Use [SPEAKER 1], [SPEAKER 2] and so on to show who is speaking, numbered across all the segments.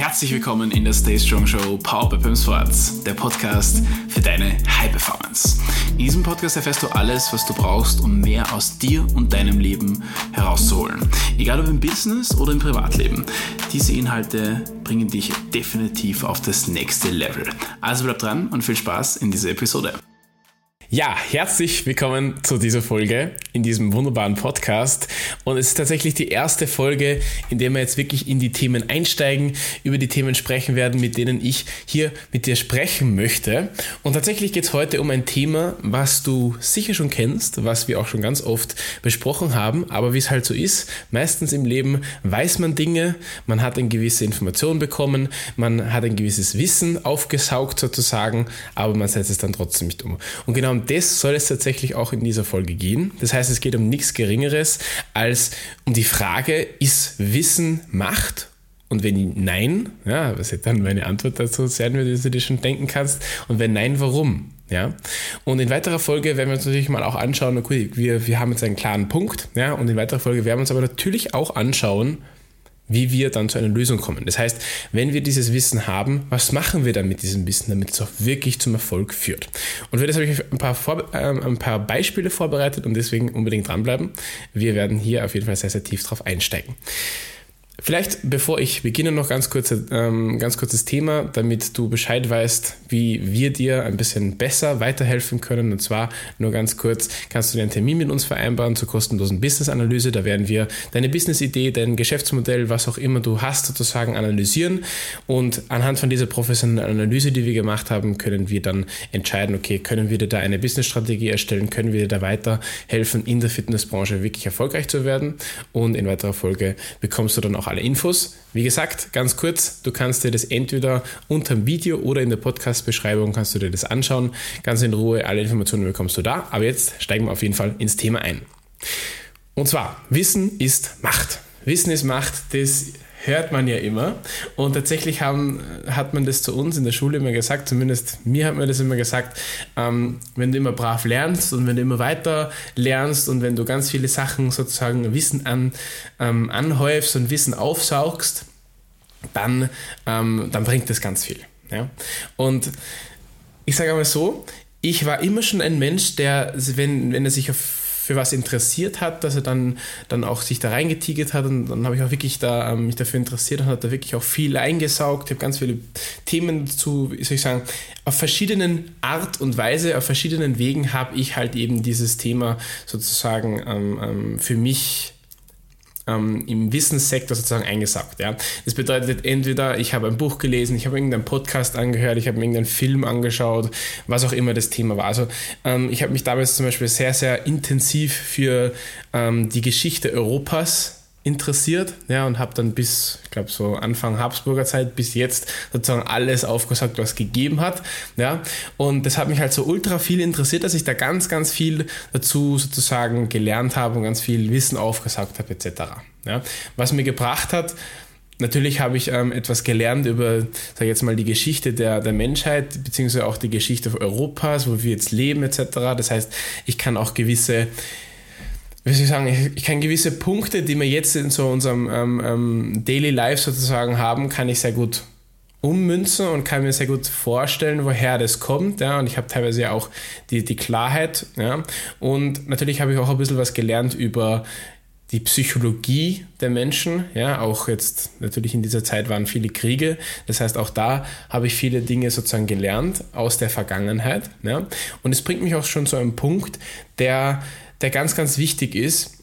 [SPEAKER 1] Herzlich willkommen in der Stay Strong Show Power by Pim Sports, der Podcast für deine High Performance. In diesem Podcast erfährst du alles, was du brauchst, um mehr aus dir und deinem Leben herauszuholen. Egal ob im Business oder im Privatleben. Diese Inhalte bringen dich definitiv auf das nächste Level. Also bleib dran und viel Spaß in dieser Episode. Ja, herzlich willkommen zu dieser Folge in diesem wunderbaren Podcast. Und es ist tatsächlich die erste Folge, in der wir jetzt wirklich in die Themen einsteigen, über die Themen sprechen werden, mit denen ich hier mit dir sprechen möchte. Und tatsächlich geht es heute um ein Thema, was du sicher schon kennst, was wir auch schon ganz oft besprochen haben. Aber wie es halt so ist, meistens im Leben weiß man Dinge, man hat eine gewisse Information bekommen, man hat ein gewisses Wissen aufgesaugt sozusagen, aber man setzt es dann trotzdem nicht um. Und genau um das soll es tatsächlich auch in dieser Folge gehen. Das heißt, es geht um nichts Geringeres als um die Frage, ist Wissen Macht? Und wenn nein, ja, was hätte dann meine Antwort dazu sein, wie du dir schon denken kannst? Und wenn nein, warum? Ja. Und in weiterer Folge werden wir uns natürlich mal auch anschauen, okay, wir, wir haben jetzt einen klaren Punkt, ja, und in weiterer Folge werden wir uns aber natürlich auch anschauen, wie wir dann zu einer Lösung kommen. Das heißt, wenn wir dieses Wissen haben, was machen wir dann mit diesem Wissen, damit es auch wirklich zum Erfolg führt? Und für das habe ich ein paar, Vor äh, ein paar Beispiele vorbereitet und deswegen unbedingt dranbleiben. Wir werden hier auf jeden Fall sehr, sehr tief drauf einsteigen. Vielleicht, bevor ich beginne, noch ganz, kurze, ähm, ganz kurzes Thema, damit du Bescheid weißt, wie wir dir ein bisschen besser weiterhelfen können. Und zwar nur ganz kurz, kannst du dir einen Termin mit uns vereinbaren zur kostenlosen Business-Analyse. Da werden wir deine Business-Idee, dein Geschäftsmodell, was auch immer du hast, sozusagen analysieren. Und anhand von dieser professionellen Analyse, die wir gemacht haben, können wir dann entscheiden, okay, können wir dir da eine Business-Strategie erstellen, können wir dir da weiterhelfen, in der Fitnessbranche wirklich erfolgreich zu werden. Und in weiterer Folge bekommst du dann auch alle Infos. Wie gesagt, ganz kurz, du kannst dir das entweder unter dem Video oder in der Podcast-Beschreibung kannst du dir das anschauen. Ganz in Ruhe, alle Informationen bekommst du da. Aber jetzt steigen wir auf jeden Fall ins Thema ein. Und zwar, Wissen ist Macht. Wissen ist Macht, das hört man ja immer. Und tatsächlich haben, hat man das zu uns in der Schule immer gesagt, zumindest mir hat man das immer gesagt, ähm, wenn du immer brav lernst und wenn du immer weiter lernst und wenn du ganz viele Sachen sozusagen Wissen an, ähm, anhäufst und Wissen aufsaugst, dann, ähm, dann bringt das ganz viel. Ja? Und ich sage einmal so, ich war immer schon ein Mensch, der, wenn, wenn er sich auf für was interessiert hat, dass er dann, dann auch sich da reingetigert hat und dann habe ich auch wirklich da, ähm, mich dafür interessiert und hat da wirklich auch viel eingesaugt. Ich habe ganz viele Themen zu, wie soll ich sagen, auf verschiedenen Art und Weise, auf verschiedenen Wegen habe ich halt eben dieses Thema sozusagen ähm, ähm, für mich ähm, im Wissenssektor sozusagen eingesaugt. Ja. Das bedeutet entweder, ich habe ein Buch gelesen, ich habe irgendeinen Podcast angehört, ich habe mir irgendeinen Film angeschaut, was auch immer das Thema war. Also ähm, ich habe mich damals zum Beispiel sehr, sehr intensiv für ähm, die Geschichte Europas interessiert ja, und habe dann bis, ich glaube, so Anfang Habsburger Zeit bis jetzt sozusagen alles aufgesagt, was gegeben hat. Ja. Und das hat mich halt so ultra viel interessiert, dass ich da ganz, ganz viel dazu sozusagen gelernt habe und ganz viel Wissen aufgesagt habe, etc. Ja. Was mir gebracht hat, Natürlich habe ich ähm, etwas gelernt über, sag jetzt mal, die Geschichte der, der Menschheit, beziehungsweise auch die Geschichte Europas, wo wir jetzt leben, etc. Das heißt, ich kann auch gewisse wie soll ich sagen, ich kann gewisse Punkte, die wir jetzt in so unserem ähm, ähm, Daily Life sozusagen haben, kann ich sehr gut ummünzen und kann mir sehr gut vorstellen, woher das kommt. Ja, und ich habe teilweise auch die, die Klarheit. Ja, und natürlich habe ich auch ein bisschen was gelernt über die Psychologie der Menschen. Ja, auch jetzt natürlich in dieser Zeit waren viele Kriege. Das heißt, auch da habe ich viele Dinge sozusagen gelernt aus der Vergangenheit. Ja, und es bringt mich auch schon zu einem Punkt, der der ganz, ganz wichtig ist,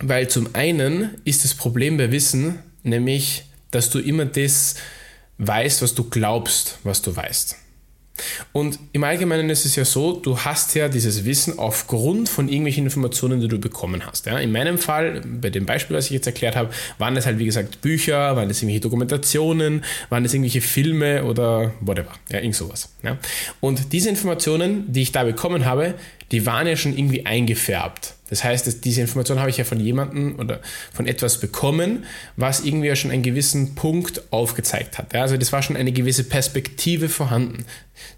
[SPEAKER 1] weil zum einen ist das Problem bei Wissen nämlich, dass du immer das weißt, was du glaubst, was du weißt. Und im Allgemeinen ist es ja so, du hast ja dieses Wissen aufgrund von irgendwelchen Informationen, die du bekommen hast. Ja, in meinem Fall, bei dem Beispiel, was ich jetzt erklärt habe, waren das halt wie gesagt Bücher, waren das irgendwelche Dokumentationen, waren das irgendwelche Filme oder whatever, ja, irgend sowas. Ja. Und diese Informationen, die ich da bekommen habe, die waren ja schon irgendwie eingefärbt.
[SPEAKER 2] Das heißt, diese Information habe ich ja von jemandem oder von etwas bekommen, was irgendwie ja schon einen gewissen Punkt aufgezeigt hat. Also das war schon eine gewisse Perspektive vorhanden.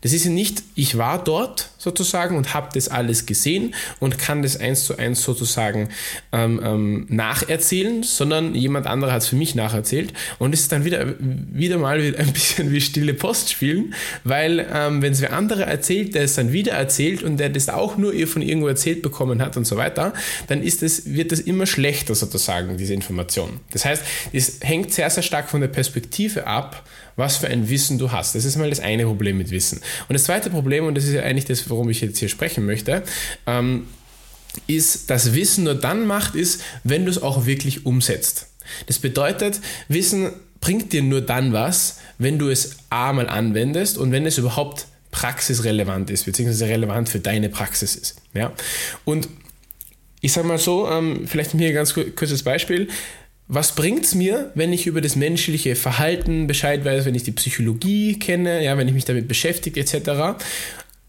[SPEAKER 2] Das ist ja nicht, ich war dort sozusagen und habe das alles gesehen und kann das eins zu eins sozusagen ähm, ähm, nacherzählen, sondern jemand anderer hat es für mich nacherzählt und es ist dann wieder, wieder mal ein bisschen wie stille Post spielen, weil ähm, wenn es wer andere erzählt, der es dann wieder erzählt und der das auch nur von irgendwo erzählt bekommen hat und so weiter, dann ist es, wird das immer schlechter sozusagen, diese Information. Das heißt, es hängt sehr, sehr stark von der Perspektive ab, was für ein Wissen du hast. Das ist mal das eine Problem mit Wissen. Und das zweite Problem, und das ist ja eigentlich das, worum ich jetzt hier sprechen möchte, ähm, ist, dass Wissen nur dann macht, ist, wenn du es auch wirklich umsetzt. Das bedeutet, Wissen bringt dir nur dann was, wenn du es A mal anwendest und wenn es überhaupt praxisrelevant ist, beziehungsweise relevant für deine Praxis ist. Ja? Und ich sage mal so, ähm, vielleicht hier ein ganz kurzes Beispiel was bringt es mir, wenn ich über das menschliche Verhalten Bescheid weiß, wenn ich die Psychologie kenne, ja, wenn ich mich damit beschäftige etc.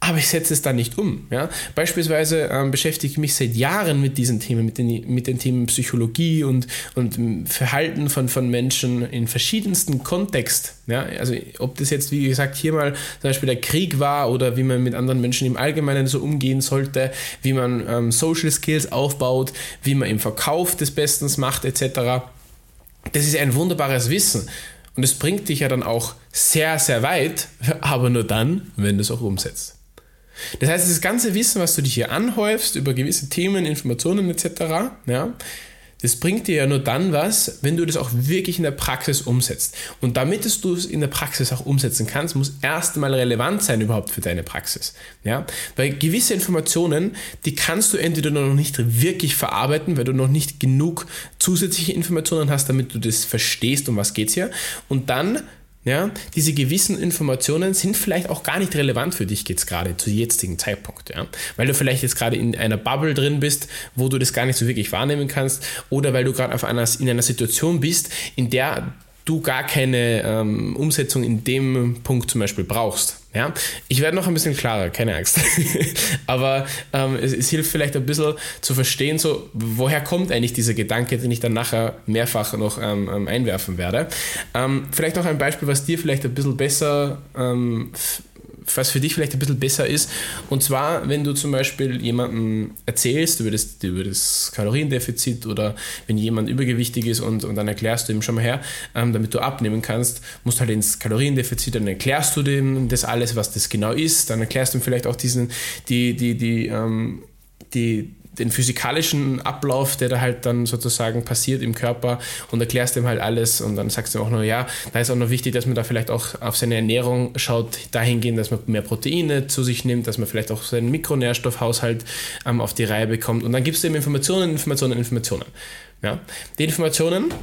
[SPEAKER 2] Aber ich setze es dann nicht um. Ja? Beispielsweise ähm, beschäftige ich mich seit Jahren mit diesen Themen, mit den, mit den Themen Psychologie und, und Verhalten von, von Menschen in verschiedensten Kontext. Ja? Also ob das jetzt, wie gesagt, hier mal zum Beispiel der Krieg war oder wie man mit anderen Menschen im Allgemeinen so umgehen sollte, wie man ähm, Social Skills aufbaut, wie man im Verkauf des Bestens macht, etc. Das ist ein wunderbares Wissen. Und es bringt dich ja dann auch sehr, sehr weit, aber nur dann, wenn du es auch umsetzt. Das heißt, das ganze Wissen, was du dich hier anhäufst über gewisse Themen, Informationen etc., ja, das bringt dir ja nur dann was, wenn du das auch wirklich in der Praxis umsetzt. Und damit du es in der Praxis auch umsetzen kannst, muss erst einmal relevant sein überhaupt für deine Praxis. Ja? Weil gewisse Informationen, die kannst du entweder noch nicht wirklich verarbeiten, weil du noch nicht genug zusätzliche Informationen hast, damit du das verstehst, um was geht es hier. Und dann ja, diese gewissen Informationen sind vielleicht auch gar nicht relevant für dich jetzt gerade zu jetzigen Zeitpunkt, ja, weil du vielleicht jetzt gerade in einer Bubble drin bist, wo du das gar nicht so wirklich wahrnehmen kannst oder weil du gerade auf einer, in einer Situation bist, in der du gar keine ähm, Umsetzung in dem Punkt zum Beispiel brauchst. Ja? Ich werde noch ein bisschen klarer, keine Angst. Aber ähm, es, es, hilft vielleicht ein bisschen zu verstehen, so, woher kommt eigentlich dieser Gedanke, den ich dann nachher mehrfach noch ähm, ähm einwerfen werde. Ähm, vielleicht noch ein Beispiel, was dir vielleicht ein bisschen besser ähm, was für dich vielleicht ein bisschen besser ist. Und zwar, wenn du zum Beispiel jemandem erzählst über das, über das Kaloriendefizit oder wenn jemand übergewichtig ist und, und dann erklärst du ihm schon mal her, ähm, damit du abnehmen kannst, musst halt ins Kaloriendefizit, dann erklärst du dem das alles, was das genau ist, dann erklärst du ihm vielleicht auch diesen, die, die, die, ähm, die den physikalischen Ablauf, der da halt dann sozusagen passiert im Körper und erklärst ihm halt alles und dann sagst du auch noch, ja, da ist auch noch wichtig, dass man da vielleicht auch auf seine Ernährung schaut, dahingehend, dass man mehr Proteine zu sich nimmt, dass man vielleicht auch seinen Mikronährstoffhaushalt ähm, auf die Reihe bekommt und dann gibst du ihm Informationen, Informationen, Informationen. Ja? Die Informationen,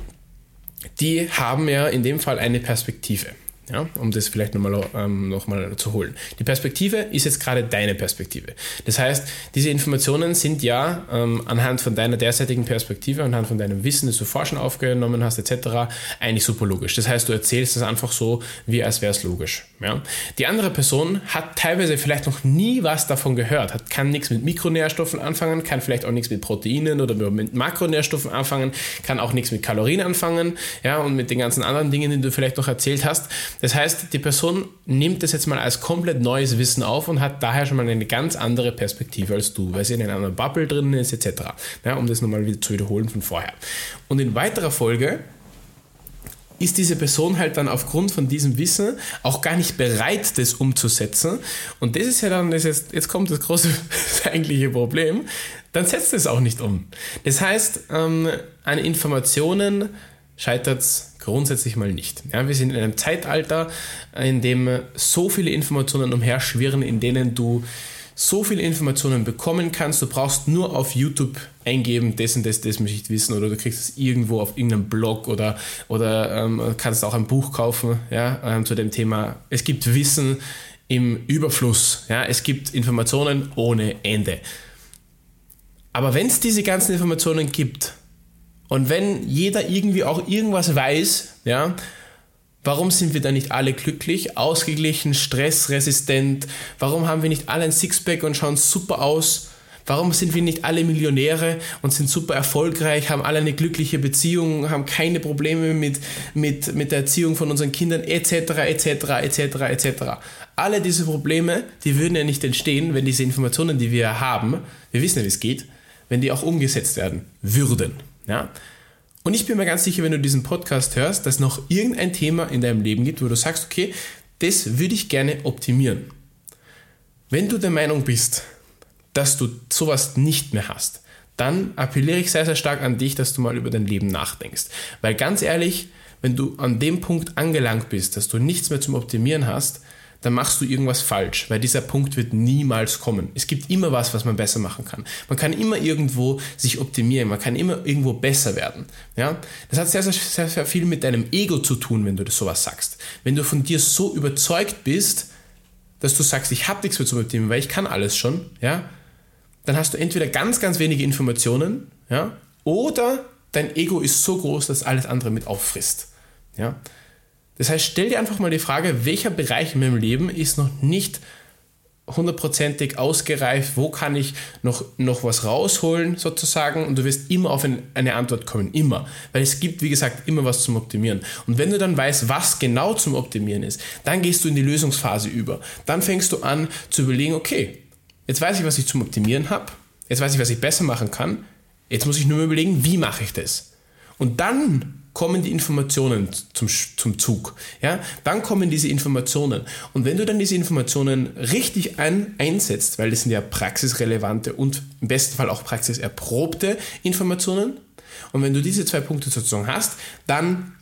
[SPEAKER 2] die haben ja in dem Fall eine Perspektive. Ja, um das vielleicht nochmal ähm, noch zu holen. Die Perspektive ist jetzt gerade deine Perspektive. Das heißt, diese Informationen sind ja ähm, anhand von deiner derzeitigen Perspektive, anhand von deinem Wissen, das du vorher schon aufgenommen hast, etc., eigentlich super logisch. Das heißt, du erzählst es einfach so, wie als wäre es logisch. Ja? Die andere Person hat teilweise vielleicht noch nie was davon gehört, hat, kann nichts mit Mikronährstoffen anfangen, kann vielleicht auch nichts mit Proteinen oder mit Makronährstoffen anfangen, kann auch nichts mit Kalorien anfangen ja, und mit den ganzen anderen Dingen, die du vielleicht noch erzählt hast. Das heißt, die Person nimmt das jetzt mal als komplett neues Wissen auf und hat daher schon mal eine ganz andere Perspektive als du, weil sie in einer Bubble drin ist, etc. Ja, um das nochmal wieder zu wiederholen von vorher. Und in weiterer Folge ist diese Person halt dann aufgrund von diesem Wissen auch gar nicht bereit, das umzusetzen. Und das ist ja dann, das jetzt, jetzt kommt das große eigentliche Problem, dann setzt es auch nicht um. Das heißt, ähm, an Informationen scheitert es grundsätzlich mal nicht. Ja, wir sind in einem Zeitalter, in dem so viele Informationen umherschwirren, in denen du so viele Informationen bekommen kannst. Du brauchst nur auf YouTube eingeben, das und das, das möchte ich wissen, oder du kriegst es irgendwo auf irgendeinem Blog oder, oder ähm, kannst auch ein Buch kaufen ja, ähm, zu dem Thema. Es gibt Wissen im Überfluss. Ja, es gibt Informationen ohne Ende. Aber wenn es diese ganzen Informationen gibt, und wenn jeder irgendwie auch irgendwas weiß, ja, warum sind wir dann nicht alle glücklich, ausgeglichen, stressresistent? Warum haben wir nicht alle ein Sixpack und schauen super aus? Warum sind wir nicht alle Millionäre und sind super erfolgreich, haben alle eine glückliche Beziehung, haben keine Probleme mit, mit, mit der Erziehung von unseren Kindern, etc., etc., etc., etc. Alle diese Probleme, die würden ja nicht entstehen, wenn diese Informationen, die wir haben, wir wissen ja, wie es geht, wenn die auch umgesetzt werden würden. Ja? Und ich bin mir ganz sicher, wenn du diesen Podcast hörst, dass noch irgendein Thema in deinem Leben gibt, wo du sagst, okay, das würde ich gerne optimieren. Wenn du der Meinung bist, dass du sowas nicht mehr hast, dann appelliere ich sehr, sehr stark an dich, dass du mal über dein Leben nachdenkst. Weil ganz ehrlich, wenn du an dem Punkt angelangt bist, dass du nichts mehr zum Optimieren hast, dann machst du irgendwas falsch, weil dieser Punkt wird niemals kommen. Es gibt immer was, was man besser machen kann. Man kann immer irgendwo sich optimieren, man kann immer irgendwo besser werden. Ja? Das hat sehr, sehr, sehr, sehr viel mit deinem Ego zu tun, wenn du das sowas sagst. Wenn du von dir so überzeugt bist, dass du sagst, ich habe nichts mehr zu optimieren, weil ich kann alles schon, ja, dann hast du entweder ganz, ganz wenige Informationen, ja, oder dein Ego ist so groß, dass alles andere mit auffrisst. Ja. Das heißt, stell dir einfach mal die Frage, welcher Bereich in meinem Leben ist noch nicht hundertprozentig ausgereift, wo kann ich noch, noch was rausholen sozusagen und du wirst immer auf eine Antwort kommen, immer, weil es gibt, wie gesagt, immer was zum Optimieren. Und wenn du dann weißt, was genau zum Optimieren ist, dann gehst du in die Lösungsphase über. Dann fängst du an zu überlegen, okay, jetzt weiß ich, was ich zum Optimieren habe, jetzt weiß ich, was ich besser machen kann, jetzt muss ich nur überlegen, wie mache ich das. Und dann kommen die Informationen zum, zum Zug. Ja? Dann kommen diese Informationen. Und wenn du dann diese Informationen richtig ein, einsetzt, weil das sind ja praxisrelevante und im besten Fall auch praxiserprobte Informationen, und wenn du diese zwei Punkte sozusagen hast, dann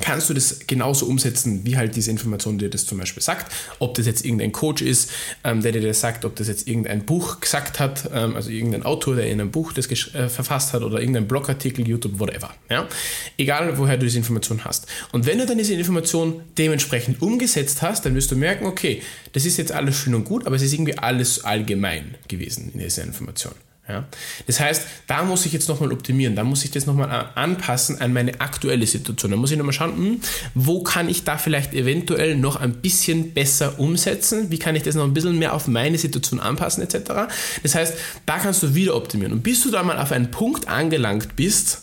[SPEAKER 2] kannst du das genauso umsetzen, wie halt diese Information dir das zum Beispiel sagt. Ob das jetzt irgendein Coach ist, ähm, der dir das sagt, ob das jetzt irgendein Buch gesagt hat, ähm, also irgendein Autor, der in einem Buch das äh, verfasst hat oder irgendein Blogartikel, YouTube, whatever. Ja? Egal, woher du diese Information hast. Und wenn du dann diese Information dementsprechend umgesetzt hast, dann wirst du merken, okay, das ist jetzt alles schön und gut, aber es ist irgendwie alles allgemein gewesen in dieser Information. Ja? Das heißt, da muss ich jetzt nochmal optimieren, da muss ich das nochmal anpassen an meine aktuelle Situation. Da muss ich nochmal schauen, hm, wo kann ich da vielleicht eventuell noch ein bisschen besser umsetzen, wie kann ich das noch ein bisschen mehr auf meine Situation anpassen etc. Das heißt, da kannst du wieder optimieren. Und bis du da mal auf einen Punkt angelangt bist,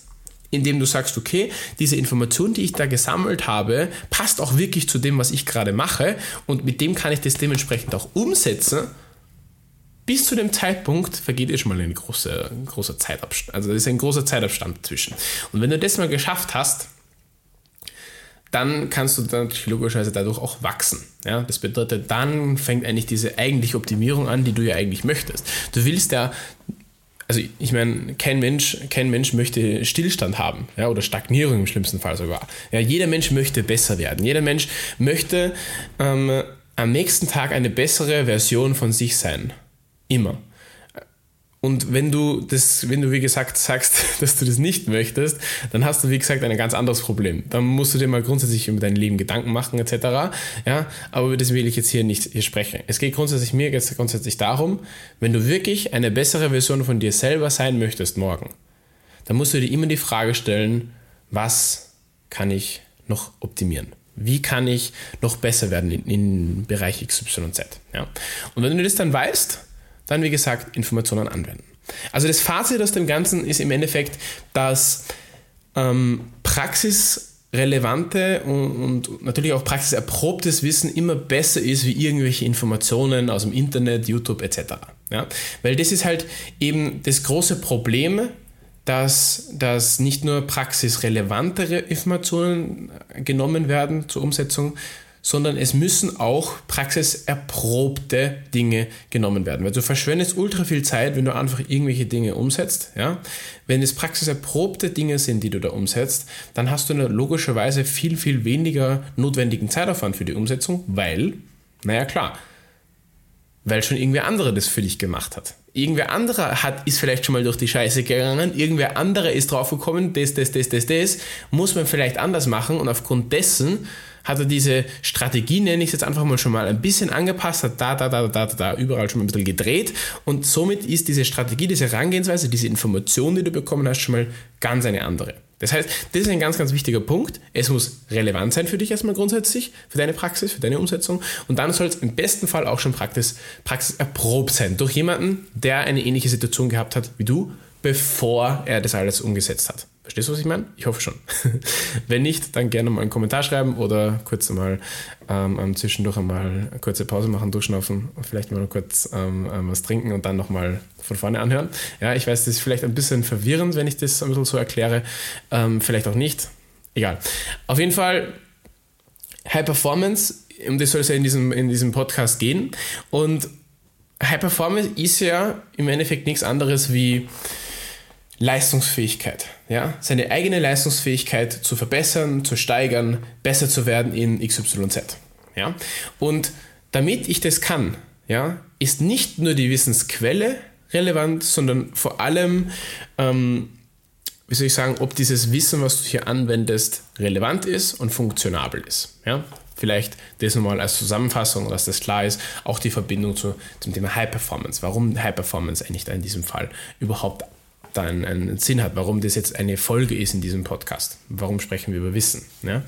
[SPEAKER 2] in dem du sagst, okay, diese Information, die ich da gesammelt habe, passt auch wirklich zu dem, was ich gerade mache und mit dem kann ich das dementsprechend auch umsetzen, bis zu dem Zeitpunkt vergeht eh schon mal ein großer, großer Zeitabstand. Also ist ein großer Zeitabstand dazwischen. Und wenn du das mal geschafft hast, dann kannst du dann logischerweise dadurch auch wachsen. Ja, das bedeutet, dann fängt eigentlich diese eigentliche Optimierung an, die du ja eigentlich möchtest. Du willst ja, also ich meine, kein Mensch, kein Mensch möchte Stillstand haben, ja, oder Stagnierung im schlimmsten Fall sogar. Ja, jeder Mensch möchte besser werden. Jeder Mensch möchte ähm, am nächsten Tag eine bessere Version von sich sein. Immer. Und wenn du das, wenn du wie gesagt sagst, dass du das nicht möchtest, dann hast du wie gesagt ein ganz anderes Problem. Dann musst du dir mal grundsätzlich über dein Leben Gedanken machen etc. Ja, aber über das will ich jetzt hier nicht hier sprechen. Es geht grundsätzlich mir jetzt grundsätzlich darum, wenn du wirklich eine bessere Version von dir selber sein möchtest morgen, dann musst du dir immer die Frage stellen, was kann ich noch optimieren? Wie kann ich noch besser werden in, in Bereich XYZ? Ja? Und wenn du das dann weißt, dann, wie gesagt, Informationen anwenden. Also das Fazit aus dem Ganzen ist im Endeffekt, dass ähm, praxisrelevante und, und, natürlich auch praxiserprobtes Wissen immer besser ist wie irgendwelche Informationen aus dem Internet, YouTube etc. Ja? Weil das ist halt eben das große Problem, dass, dass nicht nur praxisrelevantere Informationen genommen werden zur Umsetzung, sondern es müssen auch praxiserprobte Dinge genommen werden. Weil du verschwendest ultra viel Zeit, wenn du einfach irgendwelche Dinge umsetzt. Ja? Wenn es praxiserprobte Dinge sind, die du da umsetzt, dann hast du logischerweise viel, viel weniger notwendigen Zeitaufwand für die Umsetzung, weil, naja klar, weil schon irgendwer andere das für dich gemacht hat. Irgendwer anderer hat, ist vielleicht schon mal durch die Scheiße gegangen, irgendwer anderer ist draufgekommen, das, das, das, das, das, muss man vielleicht anders machen. Und aufgrund dessen hat er diese Strategie, nenne ich es jetzt einfach mal schon mal ein bisschen angepasst, hat da, da, da, da, da, da überall schon mal ein bisschen gedreht. Und somit ist diese Strategie, diese Herangehensweise, diese Information, die du bekommen hast, schon mal ganz eine andere. Das heißt, das ist ein ganz, ganz wichtiger Punkt. Es muss relevant sein für dich erstmal grundsätzlich, für deine Praxis, für deine Umsetzung. Und dann soll es im besten Fall auch schon Praxis, Praxis erprobt sein durch jemanden, der eine ähnliche Situation gehabt hat wie du, bevor er das alles umgesetzt hat. Verstehst du, was ich meine? Ich hoffe schon. Wenn nicht, dann gerne mal einen Kommentar schreiben oder kurz mal ähm, zwischendurch einmal eine kurze Pause machen, durchschnaufen, vielleicht mal kurz ähm, ähm, was trinken und dann nochmal von vorne anhören. Ja, ich weiß, das ist vielleicht ein bisschen verwirrend, wenn ich das ein bisschen so erkläre. Ähm, vielleicht auch nicht. Egal. Auf jeden Fall High Performance, um das soll es ja in diesem, in diesem Podcast gehen. Und High Performance ist ja im Endeffekt nichts anderes wie Leistungsfähigkeit. Ja? Seine eigene Leistungsfähigkeit zu verbessern, zu steigern, besser zu werden in XYZ. Ja? Und damit ich das kann, ja, ist nicht nur die Wissensquelle relevant, sondern vor allem, ähm, wie soll ich sagen, ob dieses Wissen, was du hier anwendest, relevant ist und funktionabel ist. Ja? Vielleicht das nochmal als Zusammenfassung, dass das klar ist, auch die Verbindung zu, zum Thema High Performance. Warum High Performance eigentlich da in diesem Fall überhaupt da einen, einen, Sinn hat, warum das jetzt eine Folge ist in diesem Podcast. Warum sprechen wir über Wissen? Ja?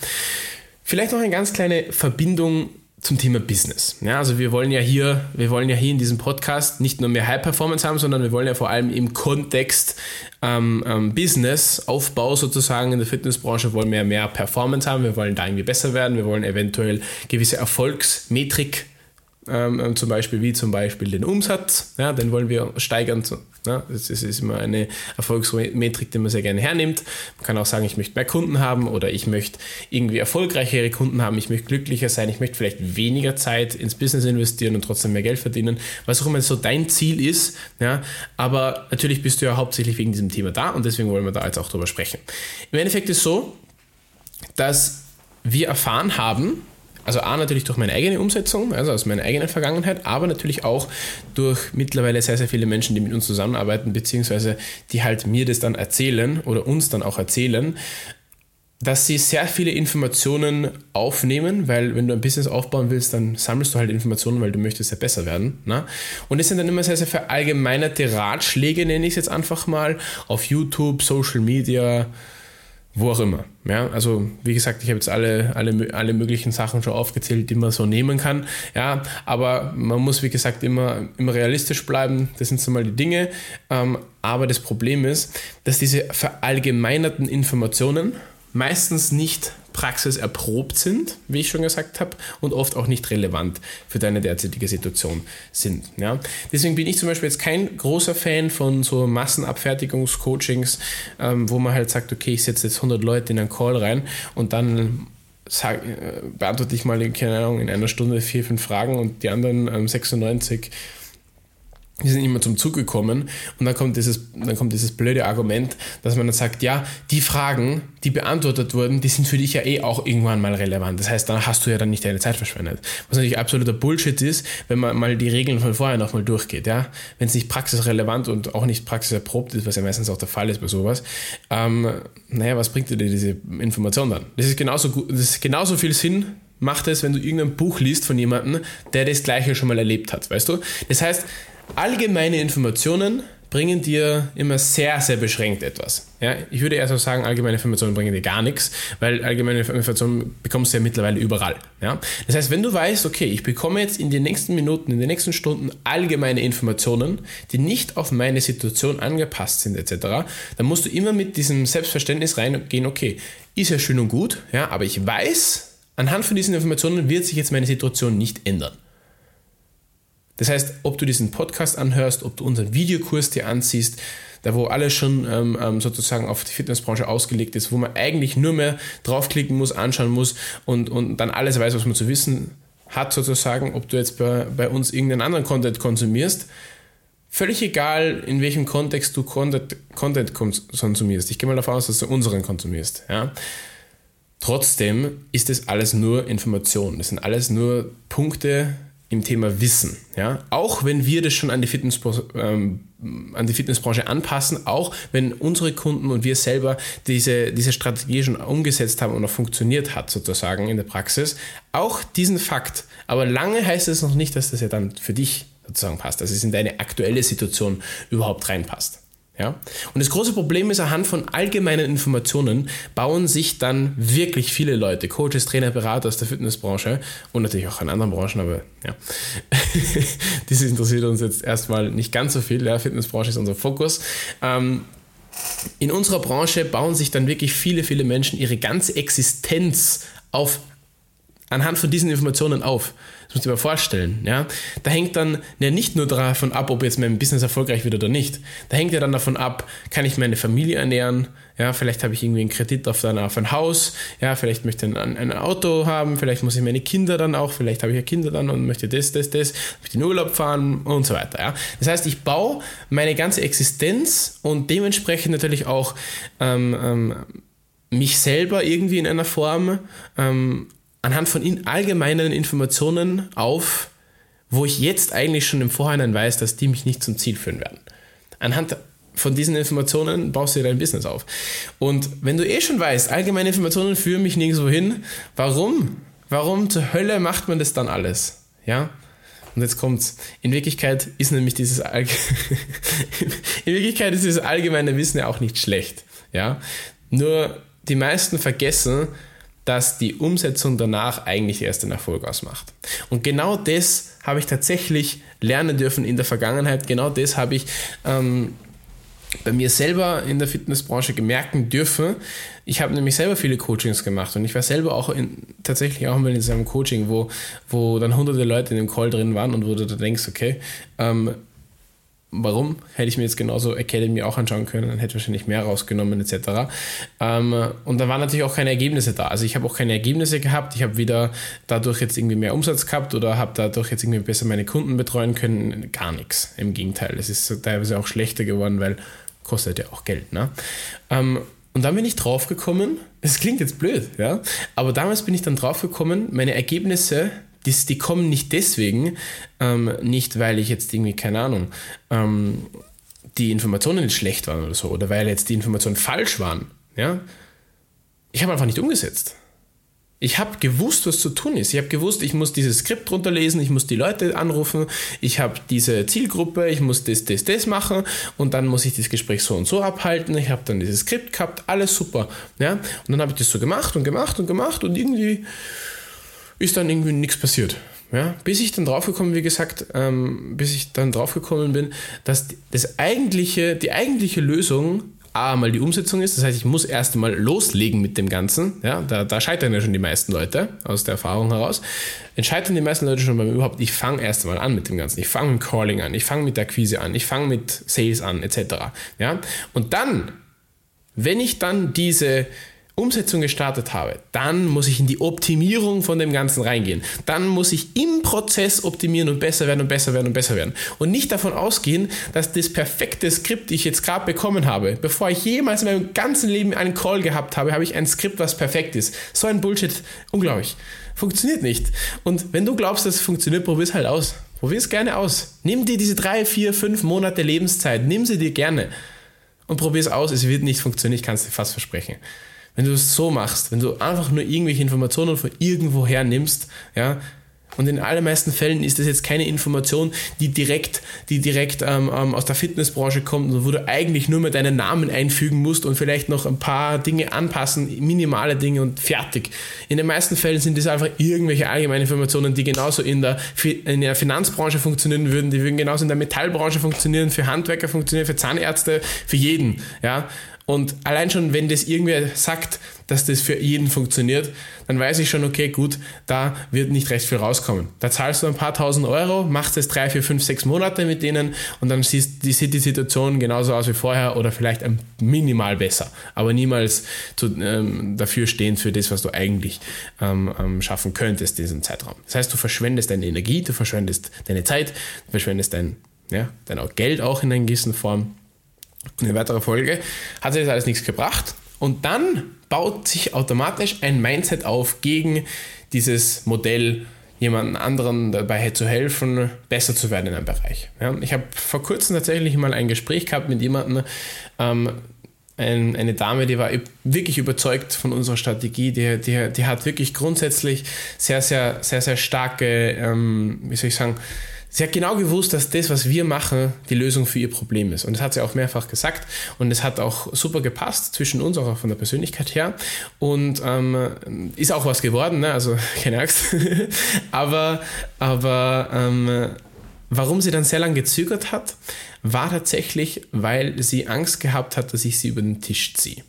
[SPEAKER 2] Vielleicht noch eine ganz kleine Verbindung zum Thema Business. Ja, also wir wollen ja hier, wir wollen ja hier in diesem Podcast nicht nur mehr High Performance haben, sondern wir wollen ja vor allem im Kontext ähm, ähm, Business, Aufbau sozusagen in der Fitnessbranche wollen wir mehr Performance haben, wir wollen da irgendwie besser werden, wir wollen eventuell gewisse Erfolgsmetrik ähm, ähm, zum Beispiel wie zum Beispiel den Umsatz, ja, den wollen wir steigern. Ja, das ist, immer eine Erfolgsmetrik, die man sehr gerne hernimmt. Man kann auch sagen, ich möchte mehr Kunden haben oder ich möchte irgendwie erfolgreichere Kunden haben, ich möchte glücklicher sein, ich möchte vielleicht weniger Zeit ins Business investieren und trotzdem mehr Geld verdienen, was auch immer so dein Ziel ist. Ja, aber natürlich bist du ja hauptsächlich wegen diesem Thema da und deswegen wollen wir da jetzt auch drüber sprechen. Im Endeffekt ist es so, dass wir erfahren haben, also A, natürlich durch meine eigene Umsetzung, also aus meiner eigenen Vergangenheit, aber natürlich auch durch mittlerweile sehr, sehr viele Menschen, die mit uns zusammenarbeiten, beziehungsweise die halt mir das dann erzählen oder uns dann auch erzählen, dass sie sehr viele Informationen aufnehmen, weil wenn du ein Business aufbauen willst, dann sammelst du halt Informationen, weil du möchtest ja besser werden. Ne? Und es sind dann immer sehr, sehr verallgemeinerte Ratschläge, nenne ich es jetzt einfach mal, auf YouTube, Social Media, wo auch immer. Ja, also wie gesagt, ich habe jetzt alle, alle, alle möglichen Sachen schon aufgezählt, die man so nehmen kann. Ja, aber man muss, wie gesagt, immer, immer realistisch bleiben. Das sind so mal die Dinge. Ähm, aber das Problem ist, dass diese verallgemeinerten Informationen meistens nicht praxiserprobt sind, wie ich schon gesagt habe, und oft auch nicht relevant für deine derzeitige Situation sind. Ja? Deswegen bin ich zum Beispiel jetzt kein großer Fan von so Massenabfertigungscoachings, ähm, wo man halt sagt, okay, ich setze jetzt 100 Leute in einen Call rein und dann sag, äh, beantworte ich mal, keine Ahnung, in einer Stunde vier, fünf Fragen und die anderen ähm, 96 die sind immer zum Zug gekommen und dann kommt dieses, dann kommt dieses blöde Argument, dass man dann sagt, ja, die Fragen, die beantwortet wurden, die sind für dich ja eh auch irgendwann mal relevant. Das heißt, dann hast du ja dann nicht deine Zeit verschwendet. Was natürlich absoluter Bullshit ist, wenn man mal die Regeln von vorher nochmal durchgeht, ja. Wenn es nicht praxisrelevant und auch nicht praxiserprobt ist, was ja meistens auch der Fall ist bei sowas, ähm, naja, was bringt dir diese Information dann? Das ist genauso das ist genauso viel Sinn, macht es, wenn du irgendein Buch liest von jemandem, der das Gleiche schon mal erlebt hat, weißt du? Das heißt, allgemeine Informationen bringen dir immer sehr, sehr beschränkt etwas. Ja, ich würde eher so sagen, allgemeine Informationen bringen dir gar nichts, weil allgemeine Informationen bekommst du ja mittlerweile überall. Ja? Das heißt, wenn du weißt, okay, ich bekomme jetzt in den nächsten Minuten, in den nächsten Stunden allgemeine Informationen, die nicht auf meine Situation angepasst sind, etc., dann musst du immer mit diesem Selbstverständnis reingehen, okay, ist ja schön und gut, ja, aber ich weiß, anhand von diesen Informationen wird sich jetzt meine Situation nicht ändern. Das heißt, ob du diesen Podcast anhörst, ob du unseren Videokurs dir anziehst, da wo alles schon ähm, ähm, sozusagen auf die Fitnessbranche ausgelegt ist, wo man eigentlich nur mehr draufklicken muss, anschauen muss und, und dann alles weiß, was man zu wissen hat, sozusagen, ob du jetzt bei, bei uns irgendeinen anderen Content konsumierst. Völlig egal, in welchem Kontext du Content, Content konsumierst. Ich gehe mal davon aus, dass du unseren konsumierst. Ja? Trotzdem ist es alles nur Information. Das sind alles nur Punkte, im Thema Wissen. Ja? Auch wenn wir das schon an die, Fitness, ähm, an die Fitnessbranche anpassen, auch wenn unsere Kunden und wir selber diese, diese Strategie schon umgesetzt haben und auch funktioniert hat, sozusagen in der Praxis, auch diesen Fakt. Aber lange heißt es noch nicht, dass das ja dann für dich sozusagen passt, dass es in deine aktuelle Situation überhaupt reinpasst. Ja? Und das große Problem ist, anhand von allgemeinen Informationen bauen sich dann wirklich viele Leute, Coaches, Trainer, Berater aus der Fitnessbranche und natürlich auch in anderen Branchen, aber ja, das interessiert uns jetzt erstmal nicht ganz so viel. Ja? Fitnessbranche ist unser Fokus. Ähm, in unserer Branche bauen sich dann wirklich viele, viele Menschen ihre ganze Existenz auf anhand von diesen Informationen auf. Das musst du dir mal vorstellen. Ja? Da hängt dann ja nicht nur davon ab, ob jetzt mein Business erfolgreich wird oder nicht. Da hängt ja dann davon ab, kann ich meine Familie ernähren? Ja, vielleicht habe ich irgendwie einen Kredit auf, ein, auf ein Haus. Ja, vielleicht möchte ich ein, ein, Auto haben. Vielleicht muss ich meine Kinder dann auch. Vielleicht habe ich ja Kinder dann und möchte das, das, das. Möchte in Urlaub fahren und so weiter. Ja? Das heißt, ich baue meine ganze Existenz und dementsprechend natürlich auch ähm, ähm, mich selber irgendwie in einer Form ähm, anhand von allgemeinen Informationen auf, wo ich jetzt eigentlich schon im Vorhinein weiß, dass die mich nicht zum Ziel führen werden. Anhand von diesen Informationen baust du dir dein Business auf. Und wenn du eh schon weißt, allgemeine Informationen führen mich nirgendwo hin, warum? Warum zur Hölle macht man das dann alles? Ja? Und jetzt kommt's. In Wirklichkeit ist nämlich dieses in Wirklichkeit ist dieses allgemeine Wissen ja auch nicht schlecht. Ja? Nur die meisten vergessen, dass die Umsetzung danach eigentlich erst den Erfolg ausmacht. Und genau das habe ich tatsächlich lernen dürfen in der Vergangenheit. Genau das habe ich ähm, bei mir selber in der Fitnessbranche gemerken dürfen. Ich habe nämlich selber viele Coachings gemacht und ich war selber auch in, tatsächlich auch mal in so einem Coaching, wo, wo dann hunderte Leute in dem Call drin waren und wo du da denkst, okay, ähm, Warum? Hätte ich mir jetzt genauso Academy auch anschauen können, dann hätte ich wahrscheinlich mehr rausgenommen etc. Ähm, und da waren natürlich auch keine Ergebnisse da. Also ich habe auch keine Ergebnisse gehabt. Ich habe wieder dadurch jetzt irgendwie mehr Umsatz gehabt oder habe dadurch jetzt irgendwie besser meine Kunden betreuen können. Gar nichts. Im Gegenteil. Es ist teilweise auch schlechter geworden, weil kostet ja auch Geld. Ne? Ähm, und dann bin ich draufgekommen, es klingt jetzt blöd, ja, aber damals bin ich dann draufgekommen, meine Ergebnisse die, die kommen nicht deswegen, ähm, nicht weil ich jetzt irgendwie, keine Ahnung, ähm, die Informationen nicht schlecht waren oder so, oder weil jetzt die Informationen falsch waren. Ja? Ich habe einfach nicht umgesetzt. Ich habe gewusst, was zu tun ist. Ich habe gewusst, ich muss dieses Skript runterlesen, ich muss die Leute anrufen, ich habe diese Zielgruppe, ich muss das, das, das machen und dann muss ich das Gespräch so und so abhalten. Ich habe dann dieses Skript gehabt, alles super. Ja? Und dann habe ich das so gemacht und gemacht und gemacht und irgendwie ist dann irgendwie nichts passiert. Ja, bis ich dann draufgekommen, wie gesagt, ähm, bis ich dann draufgekommen bin, dass das eigentliche, die eigentliche Lösung A, mal die Umsetzung ist. Das heißt, ich muss erst einmal loslegen mit dem Ganzen. Ja, da, da scheitern ja schon die meisten Leute aus der Erfahrung heraus. Entscheiden die meisten Leute schon beim überhaupt, ich fange erst einmal an mit dem Ganzen. Ich fange mit Calling an, ich fange mit der Akquise an, ich fange mit Sales an, etc. Ja, und dann, wenn ich dann diese Umsetzung gestartet habe, dann muss ich in die Optimierung von dem Ganzen reingehen. Dann muss ich im Prozess optimieren und besser werden und besser werden und besser werden. Und nicht davon ausgehen, dass das perfekte Skript, das ich jetzt gerade bekommen habe, bevor ich jemals in meinem ganzen Leben einen Call gehabt habe, habe ich ein Skript, was perfekt ist. So ein Bullshit. Unglaublich. Funktioniert nicht. Und wenn du glaubst, dass es funktioniert, probier es halt aus. Probier es gerne aus. Nimm dir diese drei, vier, fünf Monate Lebenszeit. Nimm sie dir gerne. Und probier es aus. Es wird nicht funktionieren. Ich kann es dir fast versprechen. Wenn du es so machst, wenn du einfach nur irgendwelche Informationen von irgendwoher nimmst, ja, und in allermeisten Fällen ist das jetzt keine Information, die direkt, die direkt ähm, ähm, aus der Fitnessbranche kommt, wo du eigentlich nur mehr deinen Namen einfügen musst und vielleicht noch ein paar Dinge anpassen, minimale Dinge und fertig. In den meisten Fällen sind das einfach irgendwelche allgemeine Informationen, die genauso in der, in der Finanzbranche funktionieren würden, die würden genauso in der Metallbranche funktionieren, für Handwerker funktionieren, für Zahnärzte, für jeden. Ja? Und allein schon, wenn das irgendwer sagt, dass das für jeden funktioniert, dann weiß ich schon, okay, gut, da wird nicht recht viel rauskommen. Da zahlst du ein paar tausend Euro, machst es drei, vier, fünf, sechs Monate mit denen und dann siehst, die, sieht die Situation genauso aus wie vorher oder vielleicht ein minimal besser, aber niemals zu, ähm, dafür stehend für das, was du eigentlich ähm, ähm, schaffen könntest in diesem Zeitraum. Das heißt, du verschwendest deine Energie, du verschwendest deine Zeit, du verschwendest dein, ja, dein Geld auch in einer gewissen Form eine weitere Folge, hat sich das alles nichts gebracht. Und dann baut sich automatisch ein Mindset auf gegen dieses Modell, jemanden anderen dabei zu helfen, besser zu werden in einem Bereich. Ja, ich habe vor kurzem tatsächlich mal ein Gespräch gehabt mit jemandem, ähm, ein, eine Dame, die war wirklich überzeugt von unserer Strategie, die, die, die hat wirklich grundsätzlich sehr, sehr, sehr, sehr starke, ähm, wie soll ich sagen, sie hat genau gewusst, dass das, was wir machen, die Lösung für ihr Problem ist. Und das hat sie auch mehrfach gesagt. Und es hat auch super gepasst zwischen uns, auch von der Persönlichkeit her. Und ähm, ist auch was geworden, ne? also keine Angst. aber aber ähm, warum sie dann sehr lange gezögert hat, war tatsächlich, weil sie Angst gehabt hat, dass ich sie über den Tisch ziehe.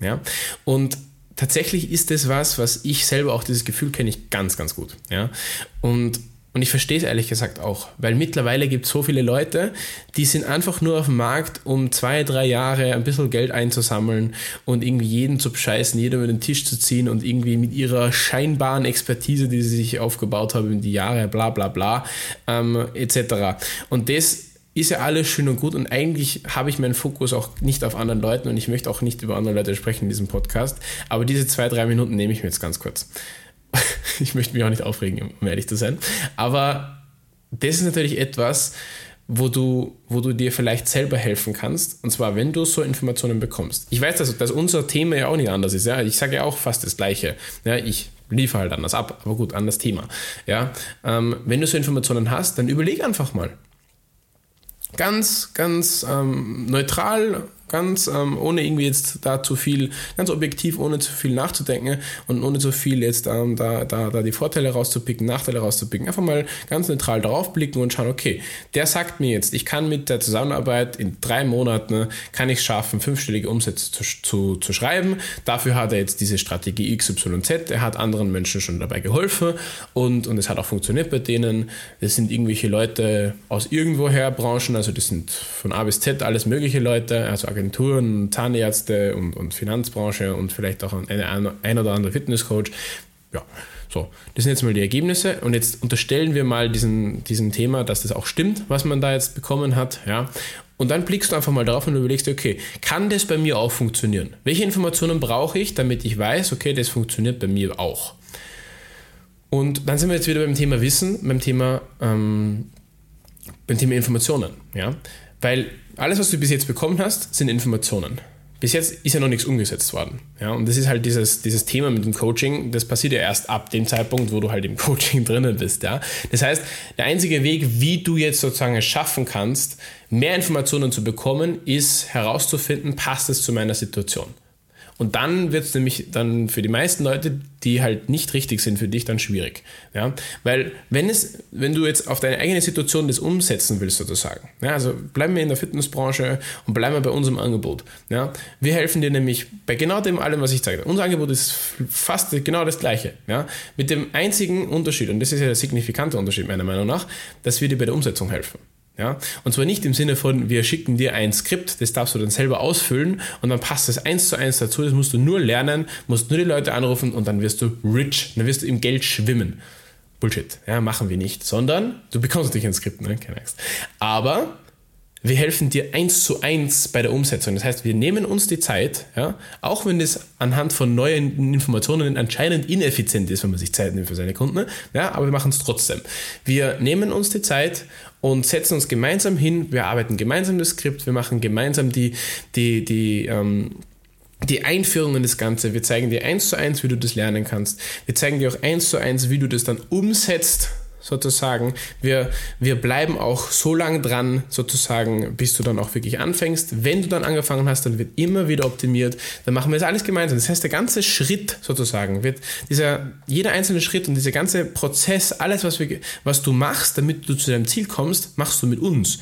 [SPEAKER 2] Ja? Und tatsächlich ist das was, was ich selber auch dieses Gefühl kenne ich ganz, ganz gut. Ja? Und und ich verstehe es ehrlich gesagt auch, weil mittlerweile gibt es so viele Leute, die sind einfach nur auf dem Markt, um zwei, drei Jahre ein bisschen Geld einzusammeln und irgendwie jeden zu bescheißen, jeden über den Tisch zu ziehen und irgendwie mit ihrer scheinbaren Expertise, die sie sich aufgebaut haben in die Jahre, bla bla bla, ähm, etc. Und das ist ja alles schön und gut und eigentlich habe ich meinen Fokus auch nicht auf anderen Leuten und ich möchte auch nicht über andere Leute sprechen in diesem Podcast, aber diese zwei, drei Minuten nehme ich mir jetzt ganz kurz. ich möchte mich auch nicht aufregen, um ehrlich zu sein. Aber das ist natürlich etwas, wo du, wo du dir vielleicht selber helfen kannst. Und zwar, wenn du so Informationen bekommst. Ich weiß, dass, dass unser Thema ja auch nicht anders ist. Ja? Ich sage ja auch fast das Gleiche. Ja, ich liefere halt anders ab, aber gut, anders Thema. Ja? Ähm, wenn du so Informationen hast, dann überleg einfach mal. Ganz, ganz ähm, neutral ganz ähm, ohne irgendwie jetzt da zu viel, ganz objektiv, ohne zu viel nachzudenken und ohne zu viel jetzt ähm, da, da, da die Vorteile rauszupicken, Nachteile rauszupicken. Einfach mal ganz neutral draufblicken und schauen, okay, der sagt mir jetzt, ich kann mit der Zusammenarbeit in drei Monaten, kann ich schaffen, fünfstellige Umsätze zu, zu, zu schreiben. Dafür hat er jetzt diese Strategie XYZ, er hat anderen Menschen schon dabei geholfen und, und es hat auch funktioniert bei denen. Das sind irgendwelche Leute aus irgendwoher Branchen, also das sind von A bis Z alles mögliche Leute, also Agenturen, Zahnärzte und, und Finanzbranche und vielleicht auch ein, ein oder andere Fitnesscoach. Ja, so, das sind jetzt mal die Ergebnisse und jetzt unterstellen wir mal diesen, diesem Thema, dass das auch stimmt, was man da jetzt bekommen hat, ja. Und dann blickst du einfach mal drauf und überlegst, okay, kann das bei mir auch funktionieren? Welche Informationen brauche ich, damit ich weiß, okay, das funktioniert bei mir auch? Und dann sind wir jetzt wieder beim Thema Wissen, beim Thema, ähm, beim Thema Informationen, ja. Weil alles, was du bis jetzt bekommen hast, sind Informationen. Bis jetzt ist ja noch nichts umgesetzt worden. Ja, und das ist halt dieses, dieses Thema mit dem Coaching, das passiert ja erst ab dem Zeitpunkt, wo du halt im Coaching drinnen bist. Ja? Das heißt, der einzige Weg, wie du jetzt sozusagen es schaffen kannst, mehr Informationen zu bekommen, ist herauszufinden, passt es zu meiner Situation. Und dann wird es nämlich dann für die meisten Leute, die halt nicht richtig sind für dich, dann schwierig. Ja? Weil wenn es, wenn du jetzt auf deine eigene Situation das umsetzen willst, sozusagen, ja, also bleiben wir in der Fitnessbranche und bleiben wir bei unserem Angebot. Ja? Wir helfen dir nämlich bei genau dem allem, was ich zeige. Unser Angebot ist fast genau das gleiche. Ja? Mit dem einzigen Unterschied, und das ist ja der signifikante Unterschied meiner Meinung nach, dass wir dir bei der Umsetzung helfen. Ja? Und zwar nicht im Sinne von, wir schicken dir ein Skript, das darfst du dann selber ausfüllen und dann passt das eins zu eins dazu. Das musst du nur lernen, musst nur die Leute anrufen und dann wirst du rich, dann wirst du im Geld schwimmen. Bullshit, ja, machen wir nicht, sondern du bekommst natürlich ein Skript, ne? keine Angst. Aber wir helfen dir eins zu eins bei der Umsetzung. Das heißt, wir nehmen uns die Zeit, ja, auch wenn das anhand von neuen Informationen anscheinend ineffizient ist, wenn man sich Zeit nimmt für seine Kunden, ja, aber wir machen es trotzdem. Wir nehmen uns die Zeit und setzen uns gemeinsam hin, wir arbeiten gemeinsam das Skript, wir machen gemeinsam die, die, die, ähm, die Einführung in das Ganze. Wir zeigen dir eins zu eins, wie du das lernen kannst. Wir zeigen dir auch eins zu eins, wie du das dann umsetzt sozusagen. Wir, wir bleiben auch so lange dran, sozusagen, bis du dann auch wirklich anfängst. Wenn du dann angefangen hast, dann wird immer wieder optimiert. Dann machen wir das alles gemeinsam. Das heißt, der ganze Schritt sozusagen wird, dieser, jeder einzelne Schritt und dieser ganze Prozess, alles, was, wir, was du machst, damit du zu deinem Ziel kommst, machst du mit uns.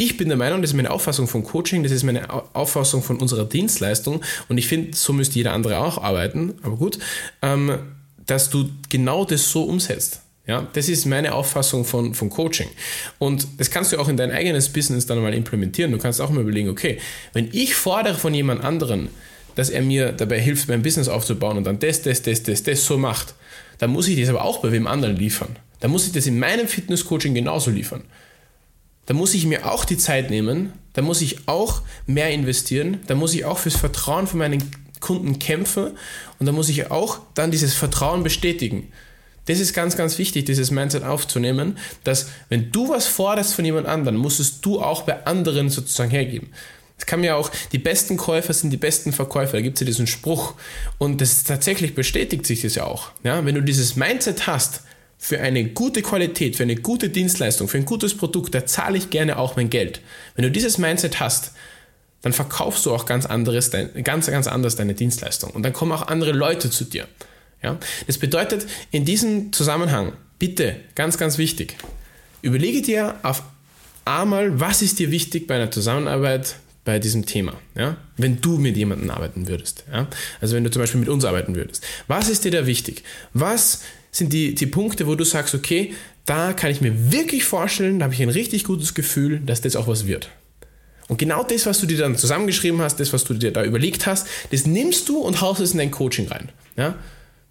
[SPEAKER 2] Ich bin der Meinung, das ist meine Auffassung von Coaching, das ist meine Auffassung von unserer Dienstleistung und ich finde, so müsste jeder andere auch arbeiten, aber gut, ähm, dass du genau das so umsetzt. Ja, das ist meine Auffassung von, von Coaching. Und das kannst du auch in dein eigenes Business dann mal implementieren. Du kannst auch mal überlegen, okay, wenn ich fordere von jemand anderen, dass er mir dabei hilft, mein Business aufzubauen und dann das, das, das, das, das so macht, dann muss ich das aber auch bei wem anderen liefern. Dann muss ich das in meinem Fitness-Coaching genauso liefern. Da muss ich mir auch die Zeit nehmen, da muss ich auch mehr investieren, da muss ich auch fürs Vertrauen von meinen Kunden kämpfen und da muss ich auch dann dieses Vertrauen bestätigen. Das ist ganz, ganz wichtig, dieses Mindset aufzunehmen, dass wenn du was forderst von jemand anderem, musstest du auch bei anderen sozusagen hergeben. Es kann ja auch, die besten Käufer sind die besten Verkäufer. Da gibt es ja diesen Spruch. Und das tatsächlich bestätigt sich das ja auch. Ja, wenn du dieses Mindset hast, für eine gute Qualität, für eine gute Dienstleistung, für ein gutes Produkt, da zahle ich gerne auch mein Geld. Wenn du dieses Mindset hast, dann verkaufst du auch ganz anderes, ganz, ganz anders deine Dienstleistung. Und dann kommen auch andere Leute zu dir. Ja? Das bedeutet, in diesem Zusammenhang, bitte, ganz, ganz wichtig, überlege dir auf einmal, was ist dir wichtig bei einer Zusammenarbeit bei diesem Thema, ja? wenn du mit jemandem arbeiten würdest. Ja? Also wenn du zum Beispiel mit uns arbeiten würdest. Was ist dir da wichtig? Was sind die, die Punkte, wo du sagst, okay, da kann ich mir wirklich vorstellen, da habe ich ein richtig gutes Gefühl, dass das auch was wird. Und genau das, was du dir dann zusammengeschrieben hast, das, was du dir da überlegt hast, das nimmst du und haust es in dein Coaching rein. Ja?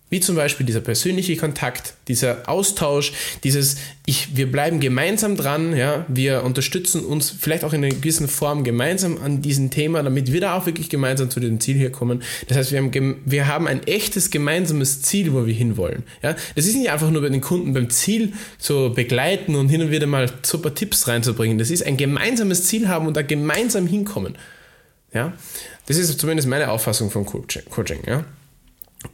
[SPEAKER 2] Wie zum Beispiel dieser persönliche Kontakt, dieser Austausch, dieses ich, wir bleiben gemeinsam dran, ja, wir unterstützen uns vielleicht auch in einer gewissen Form gemeinsam an diesem Thema, damit wir da auch wirklich gemeinsam zu dem Ziel hier kommen. Das heißt, wir haben, wir haben ein echtes gemeinsames Ziel, wo wir hinwollen. Ja, das ist nicht einfach nur bei den Kunden beim Ziel zu begleiten und hin und wieder mal super Tipps reinzubringen. Das ist ein gemeinsames Ziel haben und da gemeinsam hinkommen. Ja, das ist zumindest meine Auffassung von Coaching. Ja.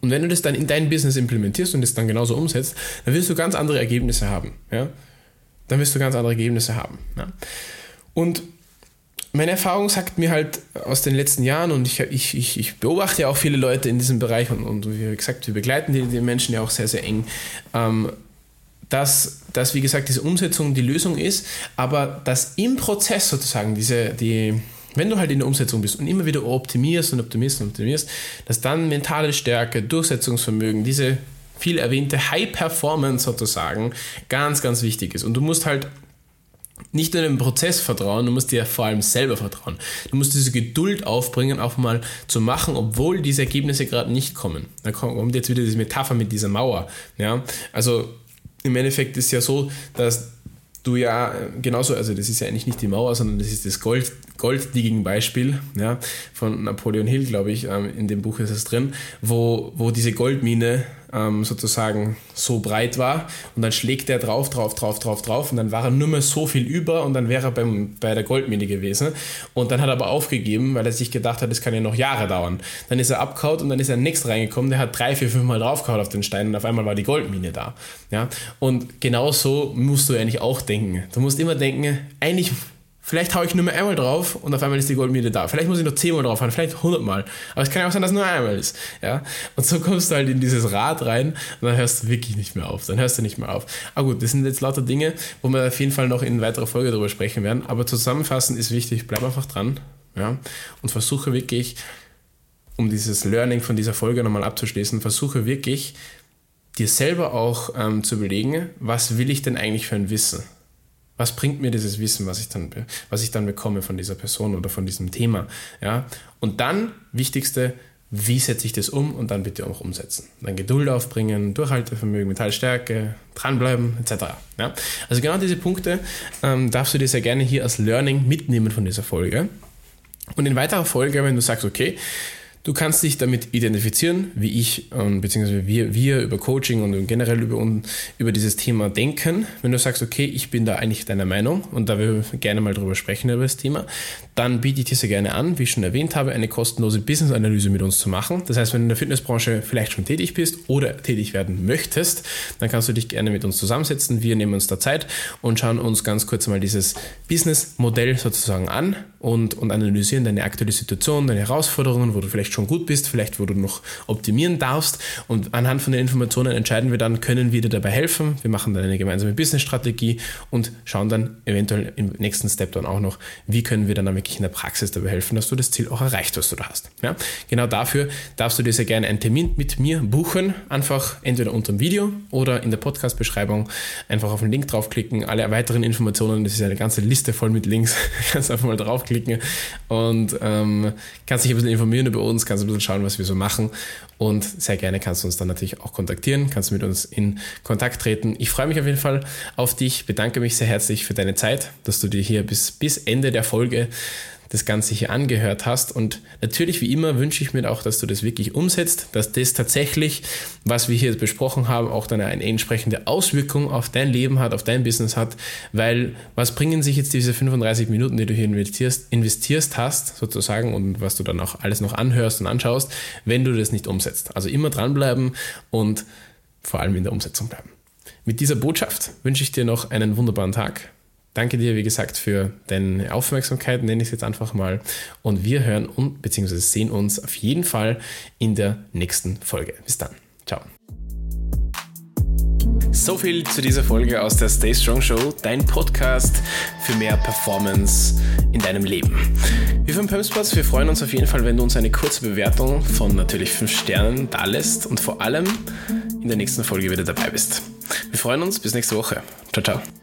[SPEAKER 2] Und wenn du das dann in dein Business implementierst und das dann genauso umsetzt, dann wirst du ganz andere Ergebnisse haben. Ja? Dann wirst du ganz andere Ergebnisse haben. Ja? Und meine Erfahrung sagt mir halt aus den letzten Jahren und ich, ich, ich, ich beobachte ja auch viele Leute in diesem Bereich und, und wie gesagt, wir begleiten die, die Menschen ja auch sehr, sehr eng, ähm, dass, dass, wie gesagt, diese Umsetzung die Lösung ist, aber dass im Prozess sozusagen diese, die, wenn du halt in der Umsetzung bist und immer wieder optimierst und optimierst und optimierst, dass dann mentale Stärke, Durchsetzungsvermögen, diese viel erwähnte High Performance sozusagen ganz, ganz wichtig ist. Und du musst halt nicht nur dem Prozess vertrauen, du musst dir vor allem selber vertrauen. Du musst diese Geduld aufbringen, auch mal zu machen, obwohl diese Ergebnisse gerade nicht kommen. Da kommt jetzt wieder diese Metapher mit dieser Mauer. Ja? Also im Endeffekt ist ja so, dass du ja genauso, also das ist ja eigentlich nicht die Mauer, sondern das ist das Gold, Golddigging-Beispiel ja, von Napoleon Hill, glaube ich, ähm, in dem Buch ist es drin, wo, wo diese Goldmine ähm, sozusagen so breit war und dann schlägt er drauf, drauf, drauf, drauf, drauf und dann war er nur mehr so viel über und dann wäre er beim, bei der Goldmine gewesen und dann hat er aber aufgegeben, weil er sich gedacht hat, das kann ja noch Jahre dauern. Dann ist er abgehaut und dann ist er nächst reingekommen, der hat drei, vier, fünf Mal draufgehauen auf den Stein und auf einmal war die Goldmine da. Ja? Und genau so musst du eigentlich auch denken. Du musst immer denken, eigentlich Vielleicht haue ich nur mehr einmal drauf und auf einmal ist die Goldmine da. Vielleicht muss ich noch zehnmal drauf hauen, vielleicht hundertmal. Aber es kann ja auch sein, dass nur einmal ist. Ja? Und so kommst du halt in dieses Rad rein und dann hörst du wirklich nicht mehr auf. Dann hörst du nicht mehr auf. Aber gut, das sind jetzt lauter Dinge, wo wir auf jeden Fall noch in weiterer Folge darüber sprechen werden. Aber zusammenfassend ist wichtig, bleib einfach dran ja? und versuche wirklich, um dieses Learning von dieser Folge nochmal abzuschließen, versuche wirklich, dir selber auch ähm, zu überlegen, was will ich denn eigentlich für ein Wissen? Was bringt mir dieses Wissen, was ich dann, was ich dann bekomme von dieser Person oder von diesem Thema? Ja? Und dann, wichtigste, wie setze ich das um und dann bitte auch umsetzen. Dann Geduld aufbringen, Durchhaltevermögen, Metallstärke, dranbleiben, etc. Ja? Also genau diese Punkte ähm, darfst du dir sehr gerne hier als Learning mitnehmen von dieser Folge. Und in weiterer Folge, wenn du sagst, okay, Du kannst dich damit identifizieren, wie ich ähm, bzw. Wir, wir über Coaching und generell über, über dieses Thema denken. Wenn du sagst, okay, ich bin da eigentlich deiner Meinung und da ich gerne mal drüber sprechen über das Thema, dann biete ich dir sehr gerne an, wie ich schon erwähnt habe, eine kostenlose Business-Analyse mit uns zu machen. Das heißt, wenn du in der Fitnessbranche vielleicht schon tätig bist oder tätig werden möchtest, dann kannst du dich gerne mit uns zusammensetzen. Wir nehmen uns da Zeit und schauen uns ganz kurz mal dieses Business-Modell sozusagen an und, und analysieren deine aktuelle Situation, deine Herausforderungen, wo du vielleicht schon gut bist, vielleicht wo du noch optimieren darfst. Und anhand von den Informationen entscheiden wir dann, können wir dir dabei helfen. Wir machen dann eine gemeinsame Business-Strategie und schauen dann eventuell im nächsten Step dann auch noch, wie können wir dann wirklich in der Praxis dabei helfen, dass du das Ziel auch erreicht, was du da hast. Ja? Genau dafür darfst du dir sehr gerne einen Termin mit mir buchen. Einfach entweder unter dem Video oder in der Podcast-Beschreibung einfach auf den Link draufklicken. Alle weiteren Informationen, das ist eine ganze Liste voll mit Links, kannst einfach mal draufklicken und ähm, kannst dich ein bisschen informieren über uns, kannst ein bisschen schauen, was wir so machen. Und sehr gerne kannst du uns dann natürlich auch kontaktieren, kannst mit uns in Kontakt treten. Ich freue mich auf jeden Fall auf dich, bedanke mich sehr herzlich für deine Zeit, dass du dir hier bis, bis Ende der Folge das Ganze hier angehört hast. Und natürlich, wie immer, wünsche ich mir auch, dass du das wirklich umsetzt, dass das tatsächlich, was wir hier besprochen haben, auch dann eine entsprechende Auswirkung auf dein Leben hat, auf dein Business hat. Weil was bringen sich jetzt diese 35 Minuten, die du hier investierst, investierst hast, sozusagen, und was du dann auch alles noch anhörst und anschaust, wenn du das nicht umsetzt? Also immer dranbleiben und vor allem in der Umsetzung bleiben. Mit dieser Botschaft wünsche ich dir noch einen wunderbaren Tag. Danke dir, wie gesagt, für deine Aufmerksamkeit, nenne ich es jetzt einfach mal. Und wir hören und bzw. sehen uns auf jeden Fall in der nächsten Folge. Bis dann. Ciao. So viel zu dieser Folge aus der Stay Strong Show, dein Podcast für mehr Performance in deinem Leben. Wir von Pumsport, wir freuen uns auf jeden Fall, wenn du uns eine kurze Bewertung von natürlich 5 Sternen da lässt und vor allem in der nächsten Folge wieder dabei bist. Wir freuen uns, bis nächste Woche. Ciao, ciao.